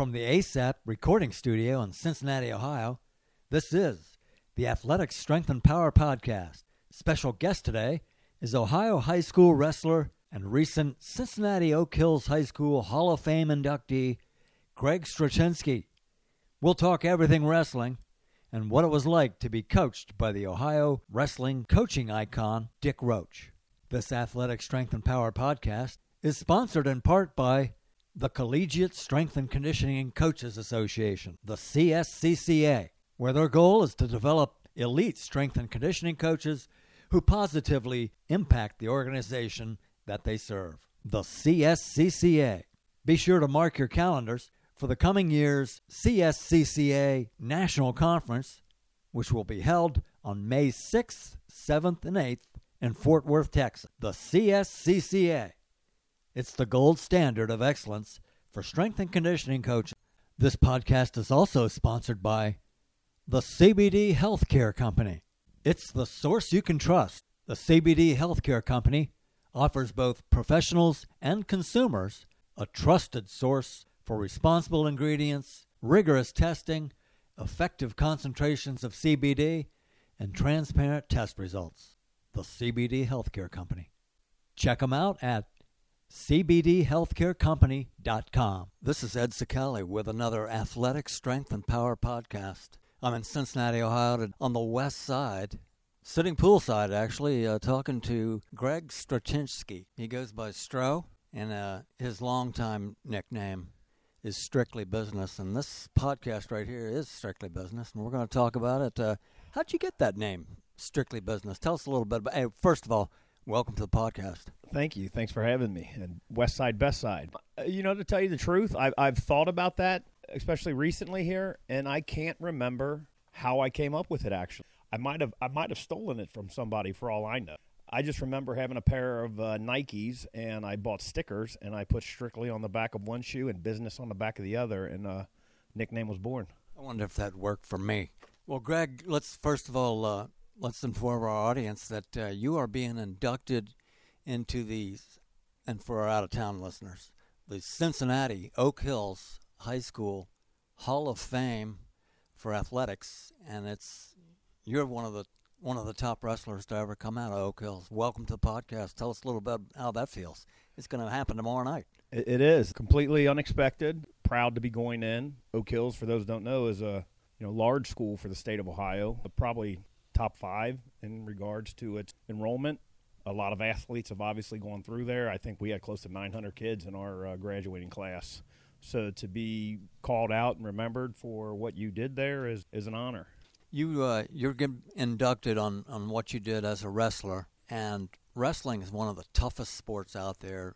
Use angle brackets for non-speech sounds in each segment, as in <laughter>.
From the ASAP recording studio in Cincinnati, Ohio, this is the Athletics Strength and Power Podcast. Special guest today is Ohio high school wrestler and recent Cincinnati Oak Hills High School Hall of Fame inductee, Greg Strochinsky. We'll talk everything wrestling and what it was like to be coached by the Ohio wrestling coaching icon, Dick Roche. This Athletic Strength and Power podcast is sponsored in part by the Collegiate Strength and Conditioning Coaches Association, the CSCCA, where their goal is to develop elite strength and conditioning coaches who positively impact the organization that they serve. The CSCCA. Be sure to mark your calendars for the coming year's CSCCA National Conference, which will be held on May 6th, 7th, and 8th in Fort Worth, Texas. The CSCCA. It's the gold standard of excellence for strength and conditioning coaching. This podcast is also sponsored by the CBD Healthcare Company. It's the source you can trust. The CBD Healthcare Company offers both professionals and consumers a trusted source for responsible ingredients, rigorous testing, effective concentrations of CBD, and transparent test results. The CBD Healthcare Company. Check them out at cbdhealthcarecompany.com. This is Ed Sicali with another Athletic Strength and Power podcast. I'm in Cincinnati, Ohio, on the west side, sitting poolside actually, uh, talking to Greg Strochinsky. He goes by Stroh, and uh, his longtime nickname is Strictly Business. And this podcast right here is Strictly Business, and we're going to talk about it. Uh, how'd you get that name, Strictly Business? Tell us a little bit about. Hey, first of all, welcome to the podcast. Thank you. Thanks for having me. And West Side, Best Side. Uh, you know, to tell you the truth, I've, I've thought about that, especially recently here, and I can't remember how I came up with it. Actually, I might have I might have stolen it from somebody for all I know. I just remember having a pair of uh, Nikes, and I bought stickers, and I put strictly on the back of one shoe and business on the back of the other, and uh, nickname was born. I wonder if that worked for me. Well, Greg, let's first of all uh, let's inform our audience that uh, you are being inducted into the, and for our out of town listeners, the Cincinnati Oak Hills High School Hall of Fame for athletics, and it's you're one of the one of the top wrestlers to ever come out of Oak Hills. Welcome to the podcast. Tell us a little bit how that feels. It's going to happen tomorrow night. It is completely unexpected. Proud to be going in. Oak Hills, for those don't know, is a you know large school for the state of Ohio. Probably top five in regards to its enrollment a lot of athletes have obviously gone through there. I think we had close to 900 kids in our uh, graduating class. So to be called out and remembered for what you did there is, is an honor. You uh, you're inducted on, on what you did as a wrestler, and wrestling is one of the toughest sports out there.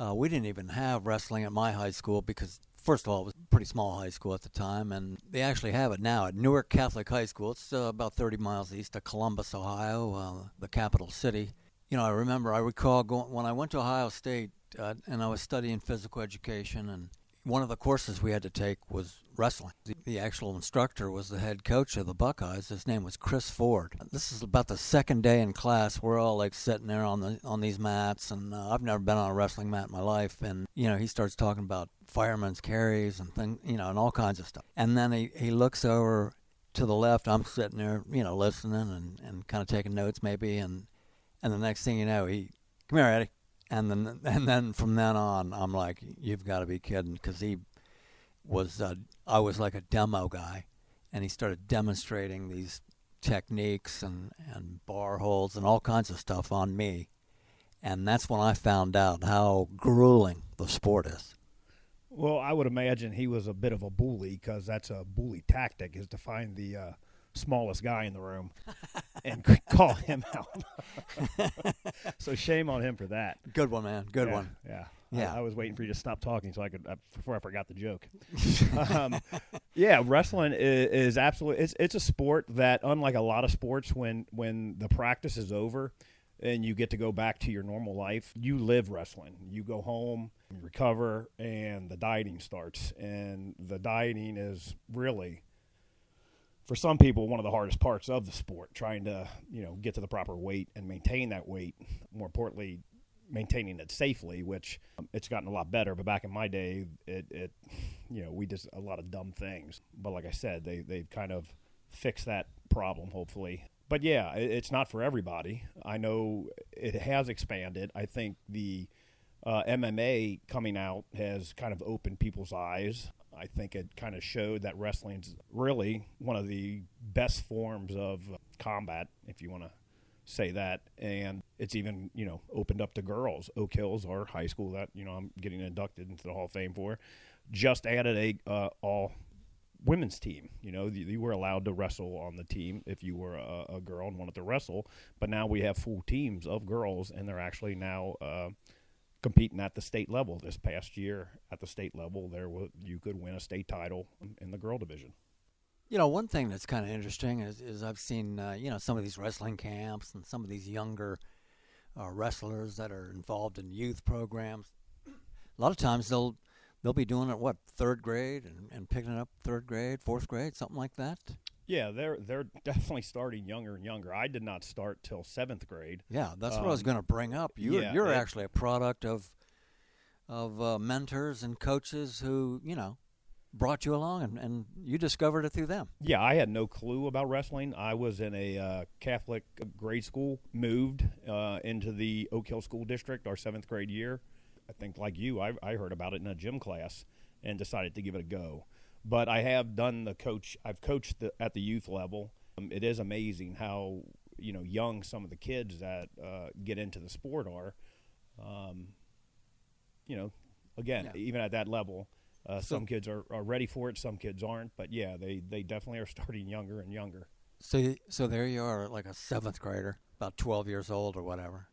Uh, we didn't even have wrestling at my high school because first of all, it was a pretty small high school at the time, and they actually have it now at Newark Catholic High School. It's uh, about 30 miles east of Columbus, Ohio, uh, the capital city you know, I remember, I recall going when I went to Ohio State uh, and I was studying physical education, and one of the courses we had to take was wrestling. The, the, actual instructor was the head coach of the Buckeyes. His name was Chris Ford. This is about the second day in class. We're all like sitting there on the on these mats, and uh, I've never been on a wrestling mat in my life. And you know, he starts talking about fireman's carries and thing, you know, and all kinds of stuff. And then he he looks over to the left. I'm sitting there, you know, listening and and kind of taking notes maybe, and and the next thing you know, he come here, Eddie, and then and then from then on, I'm like, you've got to be kidding, because he was uh, I was like a demo guy, and he started demonstrating these techniques and and bar holds and all kinds of stuff on me, and that's when I found out how grueling the sport is. Well, I would imagine he was a bit of a bully because that's a bully tactic is to find the uh, smallest guy in the room <laughs> and <laughs> call him out. <laughs> so shame on him for that. Good one, man. Good yeah, one. Yeah. Yeah. I, I, was waiting for you to stop talking so I could uh, before I forgot the joke. <laughs> um, yeah, wrestling is, is absolutely it's it's a sport that unlike a lot of sports when when the practice is over and you get to go back to your normal life, you live wrestling. You go home, you recover, and the dieting starts. And the dieting is really for some people one of the hardest parts of the sport trying to you know get to the proper weight and maintain that weight more importantly maintaining it safely, which um, it's gotten a lot better. But back in my day, it, it you know we did a lot of dumb things. But like I said, they they've kind of fixed that problem, hopefully. But yeah, it, it's not for everybody. I know it has expanded. I think the uh, MMA coming out has kind of opened people's eyes. I think it kind of showed that wrestling's really one of the best forms of combat, if you want to say that. And it's even, you know, opened up to girls. Oak Hills, our high school that, you know, I'm getting inducted into the Hall of Fame for, just added a uh, all women's team. You know, you, you, were allowed to wrestle on the team if you were a, a, girl and wanted to wrestle. But now we have full teams of girls, and they're actually now uh, competing at the state level. This past year, at the state level, there was, you could win a state title in the girl division. You know, one thing that's kind of interesting is, is I've seen uh, you know some of these wrestling camps and some of these younger uh, wrestlers that are involved in youth programs. A lot of times they'll they'll be doing it what third grade and, and picking it up third grade, fourth grade, something like that. Yeah, they're they're definitely starting younger and younger. I did not start till seventh grade. Yeah, that's um, what I was um, going to bring up. You yeah, you're it, actually a product of of uh, mentors and coaches who you know brought you along and, and you discovered it through them. Yeah, I had no clue about wrestling. I was in a uh, Catholic grade school, moved uh, into the Oak Hill School District our seventh grade year. I think, like you, I, I heard about it in a gym class and decided to give it a go. But I have done the coach, I've coached the, at the youth level. Um, it is amazing how you know young some of the kids that uh, get into the sport are. Um, you know, again, yeah. even at that level, uh, so, some kids are, are ready for it, some kids aren't. But yeah, they, they definitely are <laughs> starting younger and younger. So, so there you are, like a seventh grader, about 12 years old or whatever.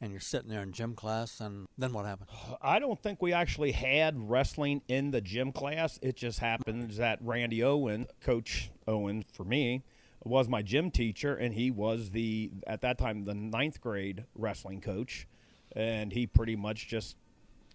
And you're sitting there in gym class, and then what happened? <sighs> I don't think we actually had wrestling in the gym class. It just happens that Randy Owen, Coach Owen for me, was my gym teacher, and he was the, at that time, the ninth grade wrestling coach. And he pretty much just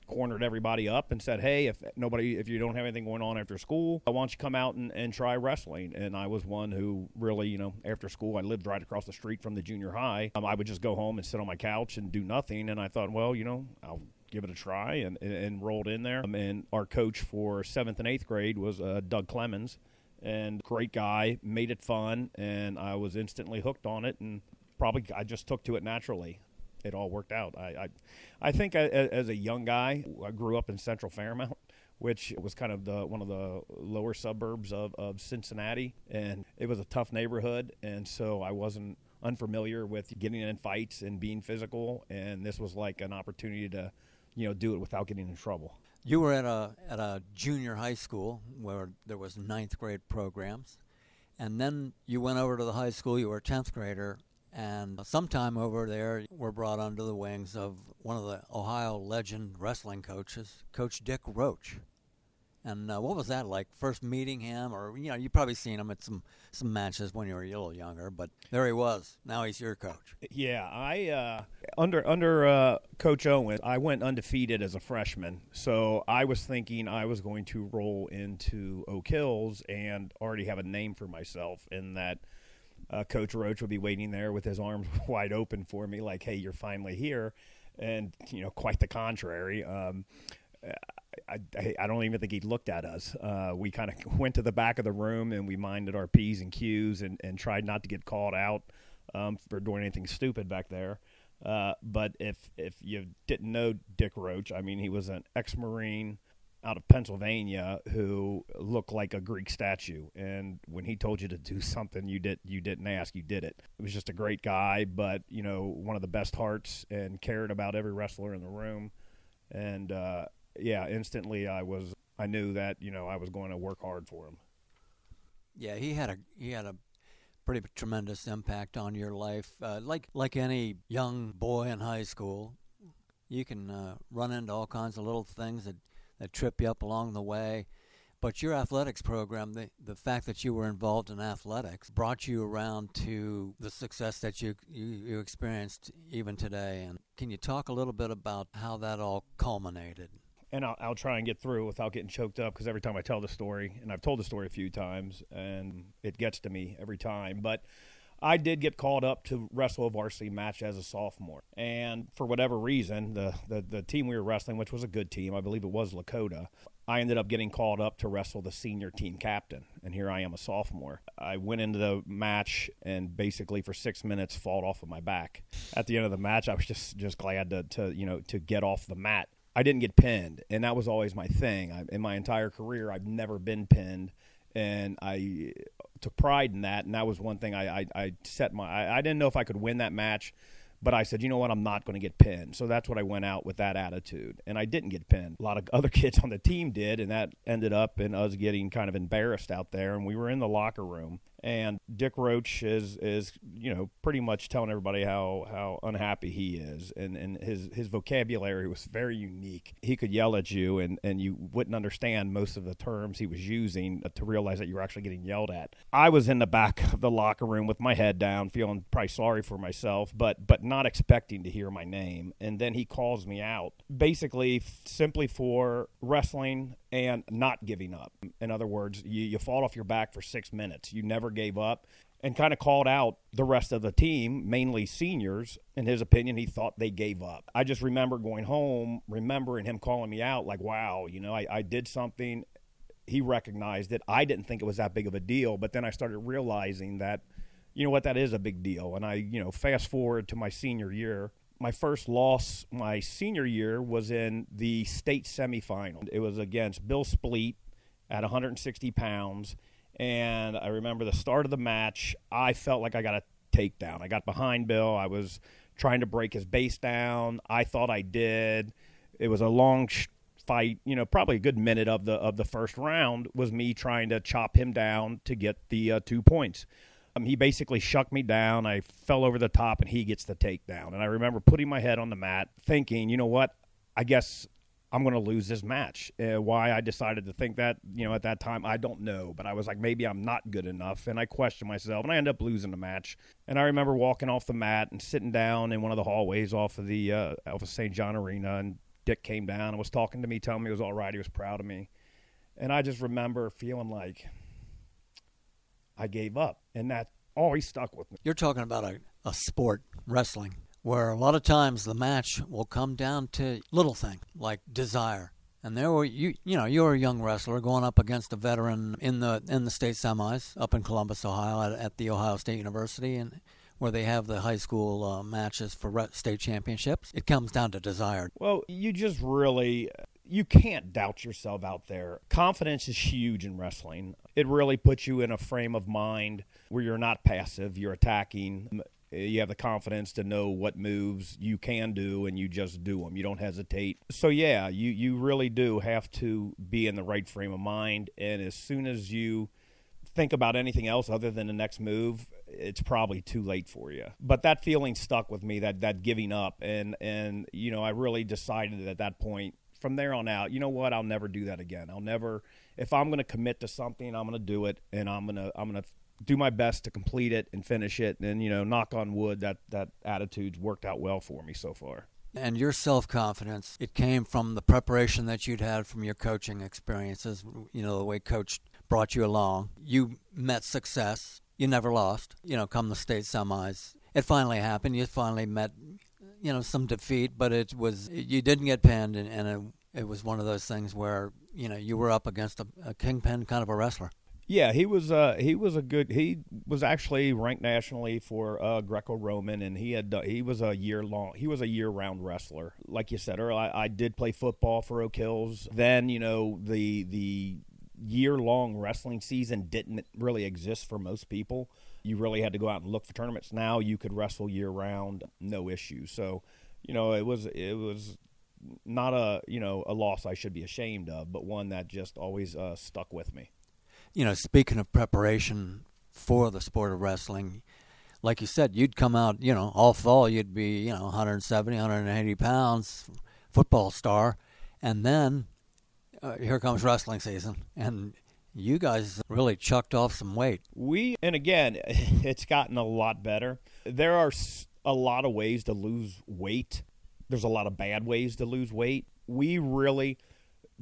cornered everybody up and said, "Hey, if nobody, if you don't have anything going on after school, I want you come out and, and try wrestling." And I was one who really, you know, after school, I lived right across the street from the junior high. Um, I would just go home and sit on my couch and do nothing. And I thought, well, you know, I'll give it a try and, and, and rolled in there. Um, and our coach for seventh and eighth grade was uh, Doug Clemens, and great guy, made it fun, and I was instantly hooked on it, and probably I just took to it naturally it all worked out. I, I, I think as a young guy, I grew up in Central Fairmount, which was kind of the one of the lower suburbs of, of Cincinnati, and it was a tough neighborhood, and so I wasn't unfamiliar with getting in fights and being physical, and this was like an opportunity to, you know, do it without getting in trouble. You were at a at a junior high school where there was ninth grade programs, and then you went over to the high school. You were a tenth grader, and sometime over there, we're brought under the wings of one of the Ohio legend wrestling coaches, Coach Dick Roche. And uh, what was that like? First meeting him, or you know, you probably seen him at some some matches when you were a little younger, but there he was. Now he's your coach. Yeah, I uh, under under uh, Coach Owen, I went undefeated as a freshman, so I was thinking I was going to roll into Oak Hills and already have a name for myself in that uh, Coach Roche would be waiting there with his arms <laughs> wide open for me, like, "Hey, you're finally here," and you know, quite the contrary. Um, I, I, I, don't even think he looked at us. Uh, we kind of <laughs> went to the back of the room and we minded our p's and q's and, and tried not to get called out um, for doing anything stupid back there. Uh, but if if you didn't know Dick Roche, I mean, he was an ex-marine out of Pennsylvania who looked like a Greek statue. And when he told you to do <laughs> something, you did you didn't ask, you did it. It was just a great guy, but you know one of the best hearts and cared about every wrestler in the room. And uh, yeah, instantly I was I knew that you know I was going to work hard for him. Yeah, he had a he had a pretty tremendous impact on your life. Uh, like like any young boy in high school, you can uh, run into all kinds of little things that that trip you up along the way. But your athletics program, the, the fact that you were involved in athletics, brought you around to the success that you, you, you experienced even today. And can you talk a little bit about how that all culminated? and I'll, I'll, try and get through without getting choked up because every time I tell the story, and I've told the story a few times, and it gets to me every time. But I did get called up to wrestle a varsity match as a sophomore, and for whatever reason, the the, the team we were wrestling, which was a good team, I believe it was Lakota, I ended up getting called up to wrestle the senior team captain, and here I am a sophomore. I went into the match and basically for six minutes fought off of my back. At the end of the match, I was just just glad to, to you know to get off the mat. I didn't get pinned, and that was always my thing. I, in my entire career, I've never been pinned and I took pride in that. And that was one thing I, I, I set my. I, I, didn't know if I could win that match, but I said, you know what, I'm not going to get pinned. So that's what I went out with that attitude, and I didn't get pinned. A lot of other <laughs> kids on the team did, and that ended up in us getting kind of embarrassed out there. And we were in the locker room, and Dick Roche is is you know pretty much telling everybody how how unhappy he is, and and his his vocabulary was very unique. He could yell at you, and and you wouldn't understand most of the terms he was using to realize that you were actually getting yelled at. I was in the back of the locker room with my head down, feeling probably sorry for myself, but but not expecting to hear my name. And then he calls me out, basically simply for wrestling and not giving up. In other words, you, you fall off your back for six minutes. You never gave up and kind of called out the rest of the team, mainly seniors. In his opinion, he thought they gave up. I just remember going home, remembering him calling me out, like, wow, you know, I, I did something. He recognized it. I didn't think it was that big of a deal, but then I started realizing that, you know what, that is a big deal. And I, you know, fast forward to my senior year my first loss my senior year was in the state semifinal. It was against Bill Spleet at 160 pounds. And I remember the start of the match, I felt like I got a takedown. I got behind Bill. I was trying to break his base down. I thought I did. It was a long sh- fight, you know, probably a good minute of the of the first round was me trying to chop him down to get the uh, two points. Um, he basically shucked me down. I fell over the top, and he gets the takedown. And I remember putting my head on the mat, thinking, you know what? I guess I'm going to lose this match. Uh, why I decided to think that, you know, at that time, I don't know. But I was like, maybe I'm not good enough. And I questioned myself, and I end up losing the match. And I remember walking off the mat and sitting down in one of the hallways off of the uh, off of St. John Arena. And Dick came down and was talking to me, telling me it was all right. He was proud of me. And I just remember feeling like – I gave up. And that always stuck with me. You're talking about a, a sport, wrestling, where a lot of times the match will come down to little thing like desire. And there were you you know, you're a young wrestler going up against a veteran in the in the state semis up in Columbus, Ohio at, at the Ohio State University and where they have the high school uh, matches for state championships. It comes down to desire. Well, you just really you can't doubt yourself out there. Confidence is huge in wrestling. It really puts you in a frame of mind where you're not passive, you're attacking. You have the confidence to know what moves you can do and you just do them. You don't hesitate. So yeah, you you really do have to be in the right frame of mind and as soon as you think about anything else other than the next move, it's probably too late for you. But that feeling stuck with me that that giving up and and you know, I really decided at that point from there on out, you know what? I'll never do that again. I'll never. If I'm going to commit to something, I'm going to do it, and I'm going to I'm going to do my best to complete it and finish it. And you know, knock on wood, that that attitude's worked out well for me so far. And your self confidence, it came from the preparation that you'd had from your coaching experiences. You know, the way coach brought you along. You met success. You never lost. You know, come the state semis, it finally happened. You finally met you know some defeat, but it was you didn't get pinned, and, and it, it was one of those things where you know you were up against a, a kingpin kind of a wrestler. Yeah, he was. Uh, he was a good. He was actually ranked nationally for uh, Greco-Roman, and he had. he was a year long. He was a year-round wrestler. Like you said earlier, I, I did play football for Oak Hills. Then you know the the year-long wrestling season didn't really exist for most people you really had to go out and look for tournaments. Now you could wrestle year round, no issue. So, you know, it was it was not a you know a loss I should be ashamed of, but one that just always uh, stuck with me. You know, speaking of preparation for the sport of wrestling, like you said, you'd come out, you know, all fall, you'd be, you know, 170, 180 pounds, football star, and then uh, here comes wrestling season, and you guys really chucked off some weight. We, and again, <laughs> it's gotten a lot better. There are a lot of ways to lose weight. There's a lot of bad ways to lose weight. We really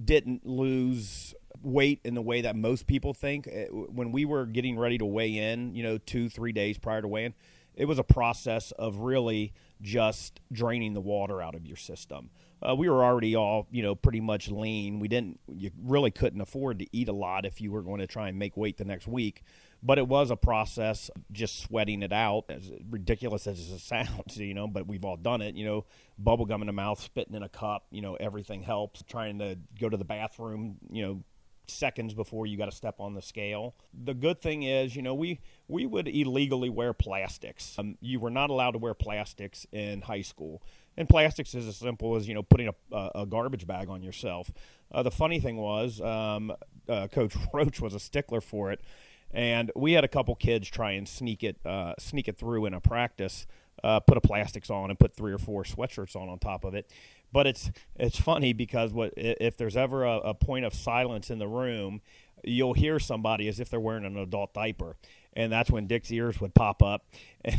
didn't lose weight in the way that most people think. Uh, when we were getting ready to weigh in, you know, two, three days prior to weighing, it was a process of really just draining the water out of your system. Uh, we were already all, you know, pretty much lean. We didn't, you really couldn't afford to eat a lot if you were going to try and make weight the next week. But it was a process just sweating it out, as ridiculous as it <laughs> sounds, you know, but we've all done it, you know, bubble gum in the mouth, spitting in a cup, you know, everything helps. Trying to go to the bathroom, you know, seconds before you got to step on the scale. The good thing is, you know, we we would illegally wear plastics. Um, you were not allowed to wear plastics in high school, and plastics is as simple as you know putting a, a garbage bag on yourself. Uh, the funny thing was, um, uh, Coach <laughs> Roche was a stickler for it, and we had a couple kids try and sneak it uh, sneak it through in a practice. Uh, put a plastics on and put three or four sweatshirts on on top of it, but it's it's funny because what if there's ever a, a point of silence in the room, you'll hear somebody as if they're wearing an adult diaper and that's when Dick's ears would pop up, <laughs> and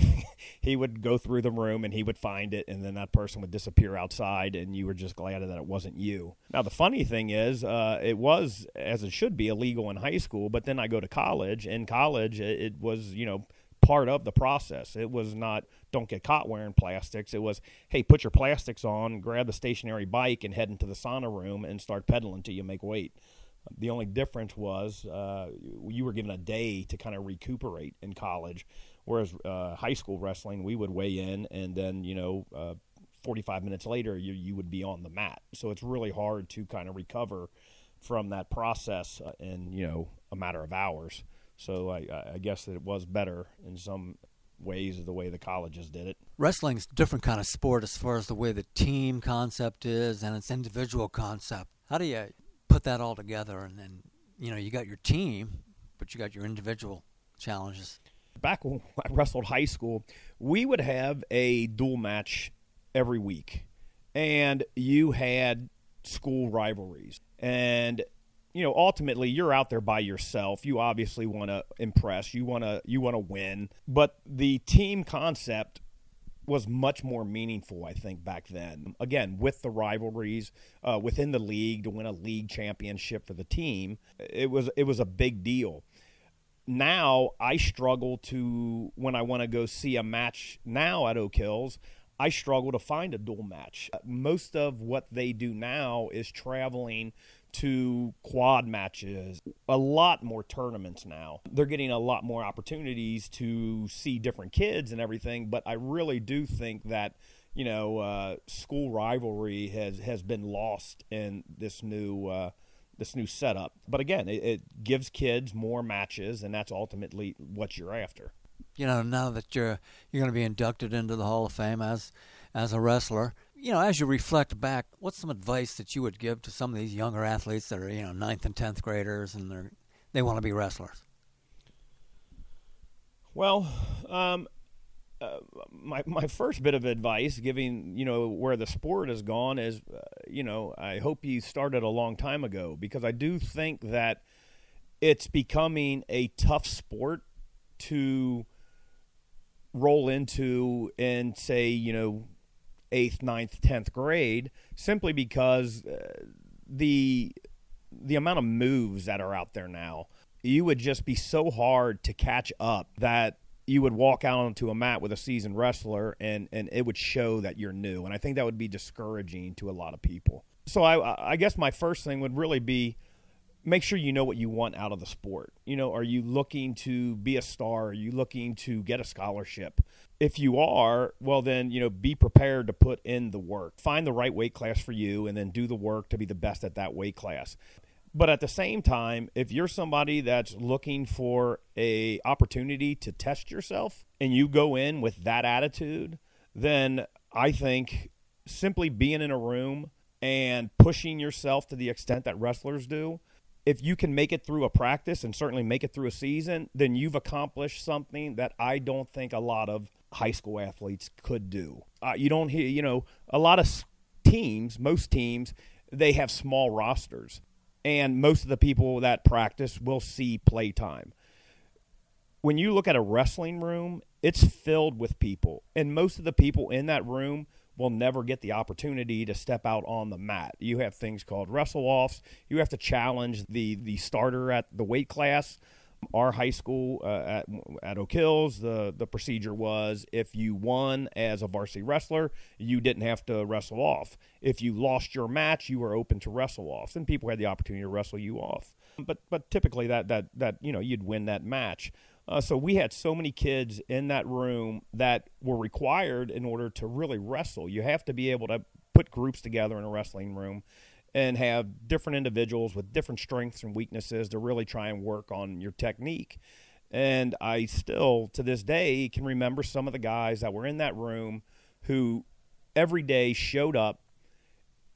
he would go through the room and he would find it, and then that person would disappear outside, and you were just glad that it wasn't you. Now the funny thing is, uh, it was as it should be illegal in high school, but then I go to college. In college, it, it was you know part of the process. It was not don't get caught wearing plastics. It was hey, put your plastics on, grab the stationary bike, and head into the sauna room and start pedaling till you make weight. The only difference was uh, you were given a day to kind of recuperate in college, whereas uh, high school wrestling we would weigh in and then you know. Uh, 45 minutes later, you, you would be on the mat. So it's really hard to kind of recover from that process uh, in, you know, a matter of hours. So I, I guess that it was better in some ways of the way the colleges did it. Wrestling's a different kind of sport as far as the way the team concept is and its individual concept. How do you put that all together and then you know you got your team, but you got your individual challenges? Back when I wrestled high school, we would have a dual match every week, and you had school rivalries. And you know ultimately you're out there by yourself. You obviously want to impress. You want to you want to win. But the team concept was much more meaningful i think back then again with the rivalries uh, within the league to win a league championship for the team it was it was a big deal now i struggle to when i want to go see a match now at oak hills I struggle to find a dual match. Most of what they do now is traveling to quad matches, a lot more tournaments now. They're getting a lot more opportunities to see different kids and everything, but I really do think that you know uh, school rivalry has has been lost in this new uh, this new setup. But again, it, it gives kids more matches, and that's ultimately what you're after. You know, now that you're you're going to be inducted into the Hall of Fame as as a wrestler, you know, as you reflect back, what's some advice that you would give to some of these younger athletes that are, you know, ninth and tenth graders and they're they want to be wrestlers? Well, um, uh, my my first bit of advice, giving you know where the sport has gone, is uh, you know I hope you started a long time ago because I do think that it's becoming a tough sport to roll into and say you know eighth, ninth, tenth grade, simply because uh, the the amount of moves that are out there now, you would just be so hard to catch up that you would walk out onto a mat with a seasoned wrestler and and it would show that you're new, and I think that would be discouraging to a lot of people. So I I guess my first thing would really be make sure you know what you want out of the sport. You know, are you looking to be a star? Are you looking to get a scholarship? If you are, well, then, you know, be prepared to put in the work. Find the right weight class for you and then do the work to be the best at that weight class. But at the same time, if you're somebody that's looking for a opportunity to test yourself and you go in with that attitude, then I think simply being in a room and pushing yourself to the extent that wrestlers do if you can make it through a practice and certainly make it through a season, then you've accomplished something that I don't think a lot of high school athletes could do. Uh, you don't hear, you know, a lot of teams, most teams, they have small rosters, and most of the people that practice will see play time. When you look at a wrestling room, it's filled with people, and most of the people in that room will never get the opportunity to step out on the mat. You have things called wrestle offs. You have to challenge the the starter at the weight class our high school uh, at, at Oak Hills, the, the procedure was if you won as a varsity wrestler, you didn't have to wrestle off. If you lost your match, you were open to wrestle off, and people had the opportunity to wrestle you off. But but typically that that that you know you'd win that match. Uh, so we had so many kids in that room that were required in order to really wrestle. You have to be able to put groups together in a wrestling room and have different individuals with different strengths and weaknesses to really try and work on your technique. And I still, to this day, can remember some of the guys that were in that room who every day showed up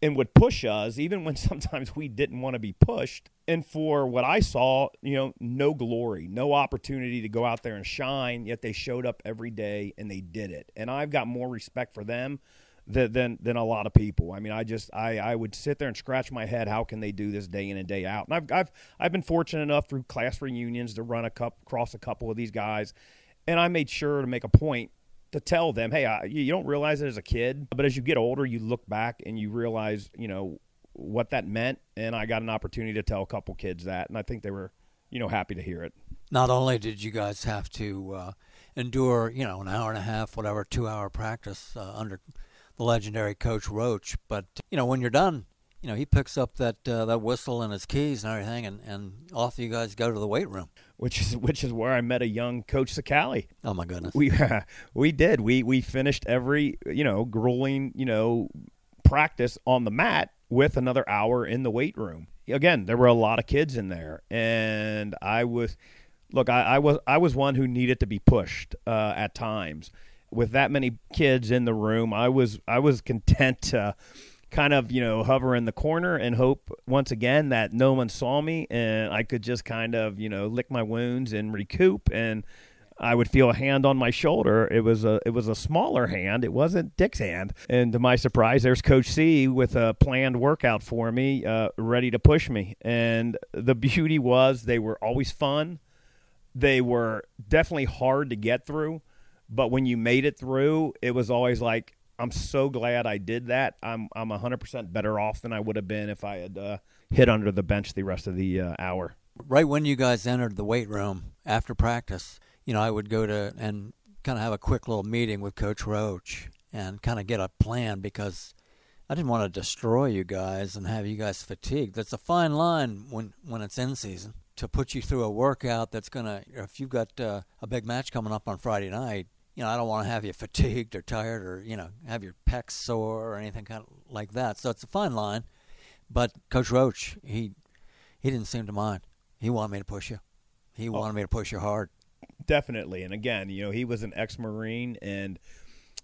and would push us, even when <laughs> sometimes we didn't want to be pushed. And for what I saw, you know, no glory, no opportunity to go out there and shine, yet they showed up every day and they did it. And I've got more respect for them than, than than a lot of people. I mean, I just I, I would sit there and scratch my head. How can they do this day in and day out? And I've I've I've been fortunate enough through class reunions to run a cup cross a couple of these guys, and I made sure to make a point to tell them, hey, I, you don't realize it as a kid, but as you get older, you look back and you realize, you know, what that meant. And I got an opportunity to tell a couple kids that, and I think they were, you know, happy to hear it. Not only did you guys have to uh, endure, you know, an hour and a half, whatever, two hour practice uh, under the legendary Coach Roche. But you know, when you're done, you know he picks up that uh, that whistle and his keys and everything, and, and off you guys go to the weight room. Which is which is where I met a young Coach Sakali. Oh my goodness, we uh, <laughs> we did we we finished every you know grueling you know practice on the mat with another hour in the weight room. Again, there were a lot of kids in there, and I was look, I, I was I was one who needed to be pushed uh, at times with that many kids in the room, I was I was content to kind of you know hover in the corner and hope once again that no one saw me and I could just kind of you know lick my wounds and recoup and I would feel a hand on my shoulder. It was a it was a smaller hand. It wasn't Dick's hand. And to my surprise, there's Coach C with a planned workout for me, uh, ready to push me. And the beauty was they were always fun. They were definitely hard to get through. But when you made it through, it was always like, I'm so glad I did that. I'm I'm 100% better off than I would have been if I had uh, hit under the bench the rest of the uh, hour. Right when you guys entered the weight room after practice, you know, I would go to and kind of have a quick little meeting with Coach Roche and kind of get a plan because I didn't want to destroy you guys and have you guys fatigued. That's a fine line when when it's in season to put you through a workout that's gonna. If you've got uh, a big match coming up on Friday night, you know, I don't want to have you <laughs> fatigued or tired or, you know, have your pecs sore or anything kind of like that. So it's a fine line. But Coach Roche, he he didn't seem to mind. He wanted me to push you. He oh, wanted me to push you hard. Definitely. And again, you know, he was an ex-marine and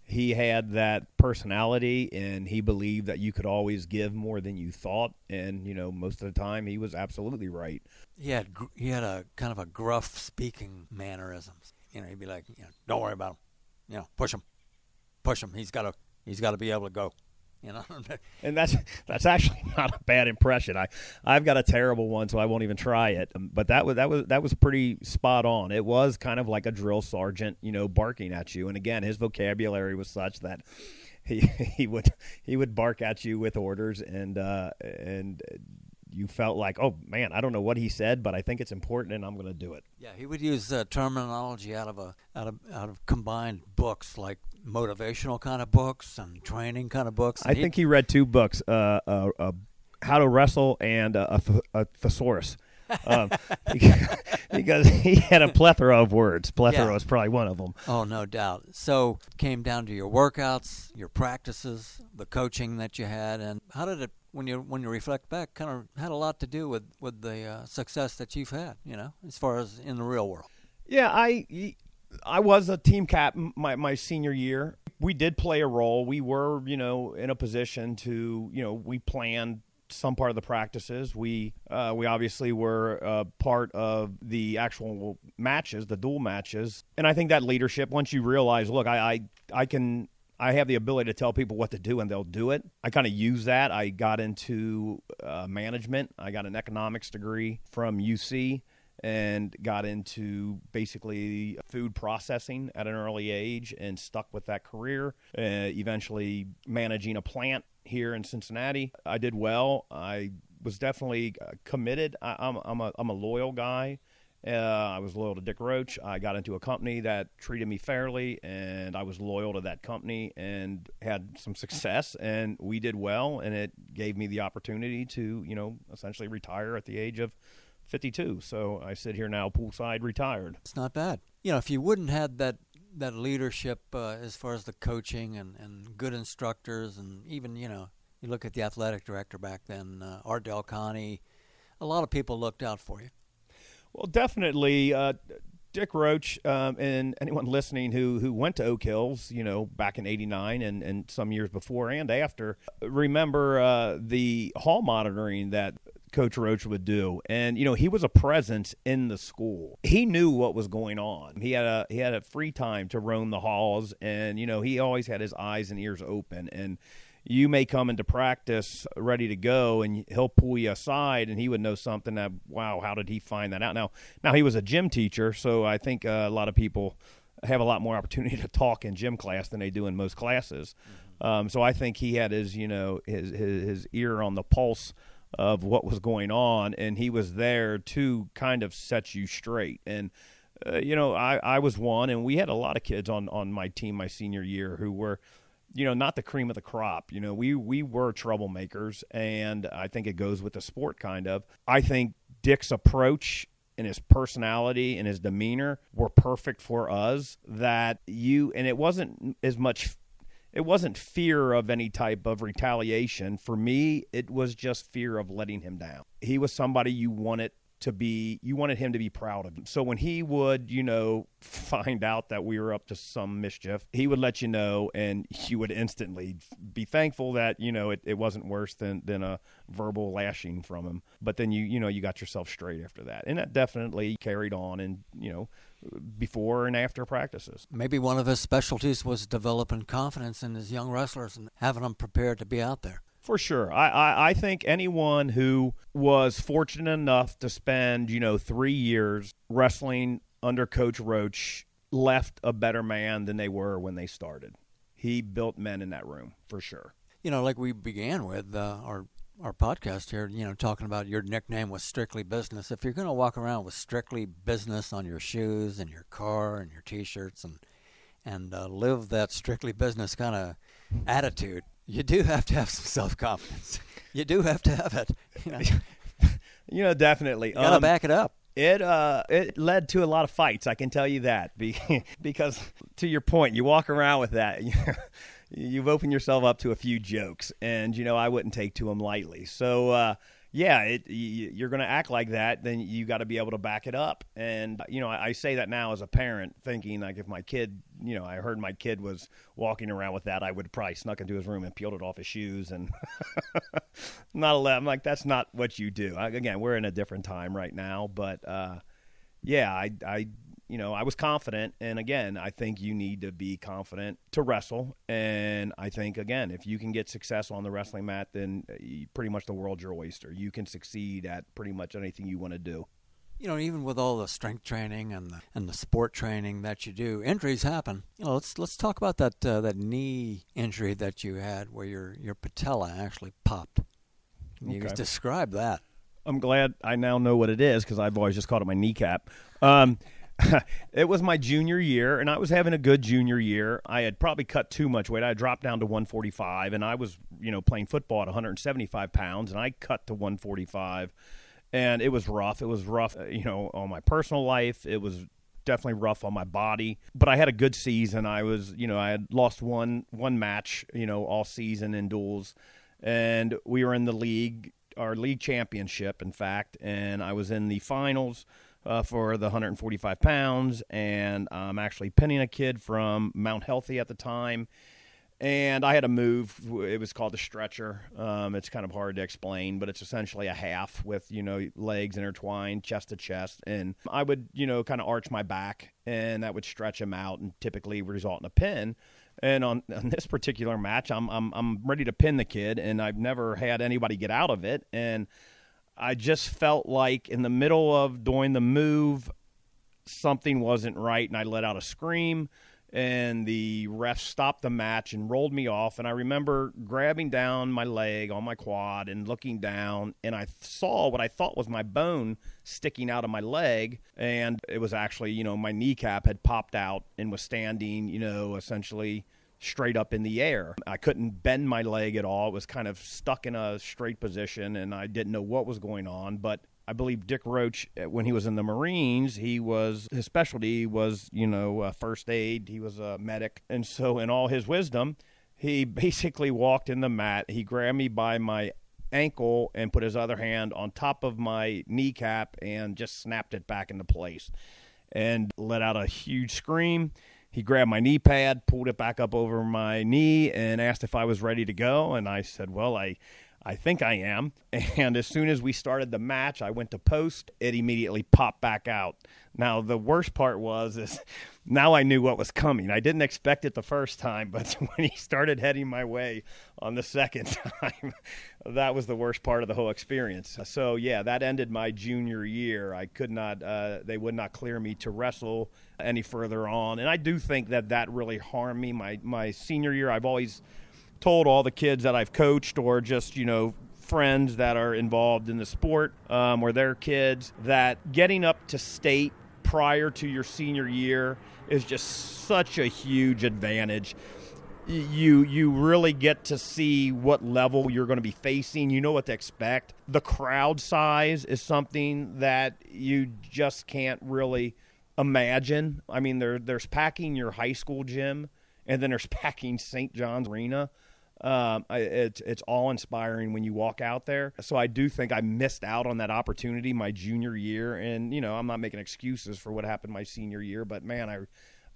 he had that personality and he believed that you could always give more than you thought and you know most of the time he was absolutely right he had he had a kind of a gruff speaking mannerisms you know, he'd be like, you know, don't worry about him. You know, push him, push him. He's got to, he's got to be able to go. You know, <laughs> and that's that's actually <laughs> not a bad impression. I I've got a terrible one, so I won't even try it. Um, but that was that was that was pretty spot on. It was kind of like a drill sergeant, you know, barking at you. And again, his vocabulary was such that he <laughs> he would he would bark at you with orders and uh, and you felt like, oh man, I don't know what he said, but I think it's important, and I'm going to do it. Yeah, he would use uh, terminology out of a out of out of combined books like motivational kind of books and training kind of books. I think he read two books: uh, uh, uh How to Wrestle and uh, a, a thesaurus. um, <laughs> because he had a plethora of words. Plethora yeah. was probably one of them. Oh, no doubt. So, came down to your workouts, your practices, the coaching that you had, and how did it when you when you reflect back, kind of had a lot to do with with the uh, success that you've had. You know, as far as in the real world. Yeah, I I was a team captain my my senior year. We did play a role. We were you know in a position to you know we planned some part of the practices. We uh, we obviously were uh, part of the actual matches, the dual matches, and I think that leadership. Once you realize, look, I I, I can I have the ability to tell people what to do and they'll do it. I kind of use that. I got into uh, management. I got an economics degree from UC and got into basically food processing at an early age and stuck with that career. Uh, eventually, managing a plant here in Cincinnati. I did well. I was definitely uh, committed. I, I'm, I'm, a, I'm a loyal guy. Uh, I was loyal to Dick Roche. I got into a company that treated me fairly, and I was loyal to that company and had some success. And we did well, and it gave me the opportunity to, you know, essentially retire at the age of 52. So I sit here now, poolside, retired. It's not bad. You know, if you wouldn't had that that leadership uh, as far as the coaching and, and good instructors, and even you know, you look at the athletic director back then, uh, Art Del Conte, a lot of people looked out for you. Well, definitely. Uh, Dick Roche um, and anyone listening who who went to Oak Hills, you know, back in '89 and, and some years before and after, remember uh, the hall monitoring that Coach Roche would do. And you know, he was a presence in the school. He knew what was going on. He had a he had a free time to roam the halls, and you know, he always had his eyes and ears open. And you may come into practice ready to go and he'll pull you aside and he would know something that wow how did he find that out? Now now he was a gym teacher so i think uh, a lot of people have a lot more <laughs> opportunity to talk in gym class than they do in most classes. Mm-hmm. um, so i think he had his you know his, his, his ear on the pulse of what was going on and he was there to kind of set you straight. And uh, you know I, I was one and we had a lot of kids on on my team my senior year who were you know, not the cream of the crop. You know, we we were troublemakers, and I think it goes with the sport kind of. I think Dick's approach and his personality and his demeanor were perfect for us. That you and it wasn't as much. It wasn't fear of any type of retaliation. For me, it was just fear of letting him down. He was somebody you wanted to be you wanted him to be proud of him. So when he would, you know, <laughs> find out that we were up to some mischief, he would let you know and you would instantly be thankful that, you know, it, it wasn't worse than than a verbal lashing from him. But then you you know, you got yourself straight after that. And that definitely carried on and, you know, before and after practices. Maybe one of his specialties was developing confidence in his young wrestlers and having them prepared to be out there. For sure. I, I, I, think anyone who was fortunate enough to spend, you know, three years wrestling under Coach Roche left a better man than they were when they started. He built men in that room, for sure. You know, like we began with uh, our our podcast here, you know, talking about your nickname was strictly business. If you're going to walk around with strictly business on your shoes and your car and your t-shirts and and uh, live that strictly business kind of attitude, you do have to have some self confidence. You do have to have it. You know, <laughs> you know definitely. You gotta um, back it up. It uh it led to a lot of fights. I can tell you that <laughs> because to your point, you walk around with that. <laughs> You've opened yourself up to a few jokes, and you know I wouldn't take to them lightly. So. uh yeah, it, you're going to act like that, then you got to be able to back it up. And you know, I, I, say that now as a parent, thinking like if my kid, you know, I heard my kid was walking around with that, I would probably snuck into his room and peeled it off his shoes and <laughs> not allowed. I'm like, that's not what you do. I, again, we're in a different time right now, but uh, yeah, I, I you know, I was confident. And again, I think you need to be confident to wrestle. And I think, again, if you can get success on the wrestling mat, then uh, pretty much the world's your oyster. You can succeed at pretty much anything you want to do. You know, even with all the strength training and the, and the sport training that you do, injuries happen. You know, let's let's talk about that uh, that knee injury that you had, where your your patella actually popped. You okay. describe that. I'm glad I now know what it is because I've always just called it my kneecap. Um, <laughs> it was my junior year, and I was having a good junior year. I had probably cut too much weight. I dropped down to 145, and I was, you know, playing football at 175 pounds, and I cut to 145, and it was rough. It was rough, uh, you know, on my personal life. It was definitely rough on my body, but I had a good season. I was, you know, I had lost one one match, you know, all season in duels, and we were in the league, our league championship, in fact, and I was in the finals uh, for the 145 pounds, and I'm actually pinning a kid from Mount Healthy at the time. And I had to move. It was called the stretcher. Um, it's kind of hard to explain, but it's essentially a half with you know legs intertwined, chest to chest, and I would you know kind of arch my back, and that would stretch him out, and typically result in a pin. And on, <laughs> on this particular match, I'm, I'm I'm ready to pin the kid, and I've never had anybody get out of it, and I just felt like in the middle of doing the move, something wasn't right, and I let out a scream. And the ref stopped the match and rolled me off. And I remember grabbing down my leg on my quad and looking down, and I saw what I thought was my bone sticking out of my leg. And it was actually, you know, my kneecap had popped out and was standing, you know, essentially straight up in the air. I couldn't bend my leg at all. It was kind of stuck in a straight position, and I didn't know what was going on. But I believe Dick Roche, uh, when he was in the Marines, he was his specialty was you know uh, first aid. He was a medic, and so in all his wisdom, he <laughs> basically walked in the mat. He grabbed me by my ankle and put his other hand on top of my kneecap and just snapped it back into place, and let out a huge scream. He grabbed my knee pad, pulled it back up over my knee, and asked if I was ready to go. And I said, "Well, I." I think I am. <laughs> And as soon as we started the match, I went to post. It immediately popped back out. Now the worst part was is <laughs> now I knew what was coming. I didn't expect it the first time, but <laughs> when he started heading my way on the second time, that was the worst part of the whole experience. So yeah, that ended my junior year. I could not. Uh, they would not clear me to wrestle any further on, and I do think that that really harmed me. My my senior year, I've always told all the kids that I've coached or just, you know, friends that are involved in the sport um, or their kids that getting up to state prior to your senior year is just such a huge advantage. You you really get to see what level you're going to be facing. You know what to expect. The crowd size is something that you just can't really imagine. I mean, there there's packing your high school gym, and then there's <laughs> packing St. John's Arena um, it's it's all inspiring when you walk out there. So I do think I missed out on that opportunity my junior year, and you know I'm not making excuses for what happened my senior year, but man, I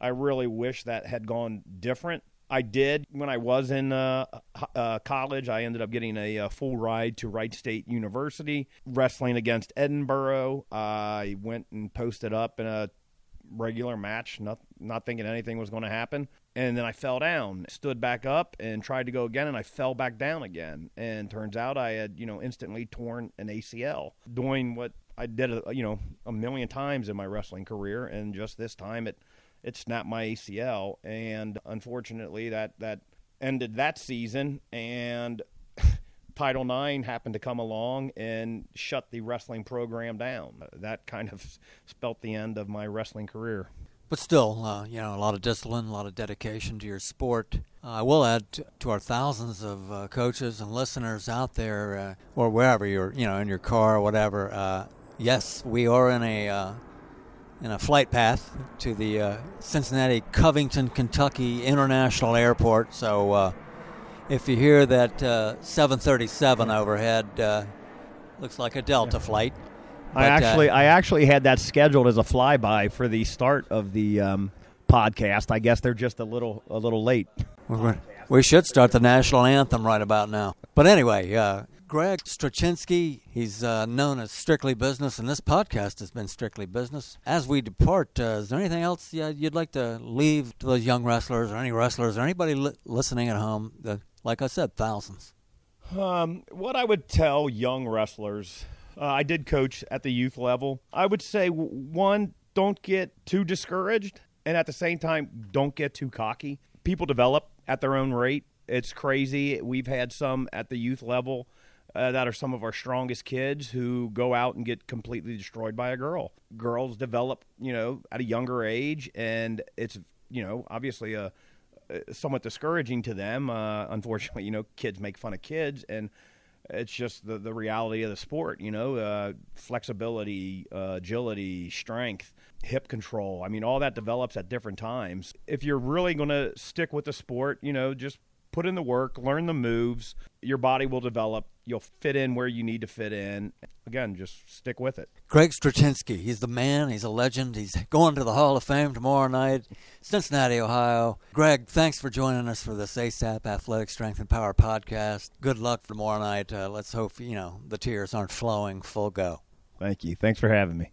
I really wish that had gone different. I did when I was in uh, uh, college. I ended up getting a, a, full ride to Wright State University, wrestling against Edinboro. I went and posted up in a regular match, not not thinking anything was going to happen. And then I fell down, stood back up, and tried to go again, and I fell back down again. And turns out I had, you know, instantly torn an ACL doing what I did, a, you know, a million times in my wrestling career, and just this time it it snapped my ACL, and unfortunately that that ended that season. And <laughs> Title IX happened to come along and shut the wrestling program down. That kind of spelt the end of my wrestling career. But still, uh, you know, a lot of discipline, a lot of dedication to your sport. Uh, I will add to, to our thousands of uh, coaches and listeners out there, uh, or wherever you're, you know, in your car or whatever. Uh, yes, we are in a uh, in a flight path to the Cincinnati Covington, Kentucky International Airport. So if you hear that 737 overhead, looks like a Delta yeah. flight. But, I uh, actually, uh, I actually had that scheduled as a flyby for the start of the um, podcast. I guess they're just a little, a little late. We should start the national anthem right about now. But anyway, uh, Greg Strochinsky, he's uh, known as Strictly Business, and this podcast has been Strictly Business. As we depart, uh, is there anything else you'd like to leave to those young wrestlers, or any wrestlers, or anybody li- listening at home? That, like I said, thousands. Um, what I would tell young wrestlers uh, I did coach at the youth level. I would say one, don't get too discouraged, and at the same time, don't get too cocky. People develop at their own rate. It's crazy. We've had some at the youth level uh, that are some of our strongest kids who go out and get completely destroyed by a girl. Girls develop, you know, at a younger age, and it's, you know, obviously a, a somewhat discouraging to them. Uh, unfortunately, you know, kids make fun of kids, and it's just the, the reality of the sport, you know, uh, flexibility, uh, agility, strength, hip control. I mean, all that develops at different times. If you're really going to stick with the sport, you know, just put in the work, learn the moves. Your body will develop. You'll fit in where you need to fit in. Again, just stick with it. Greg Strochinsky, he's the man. He's a legend. He's going to the Hall of Fame tomorrow night, Cincinnati, Ohio. Greg, thanks for joining us for this ASAP Athletic Strength and Power podcast. Good luck for tomorrow night. Uh, let's hope you know the tears aren't flowing. Full go. Thank you. Thanks for having me.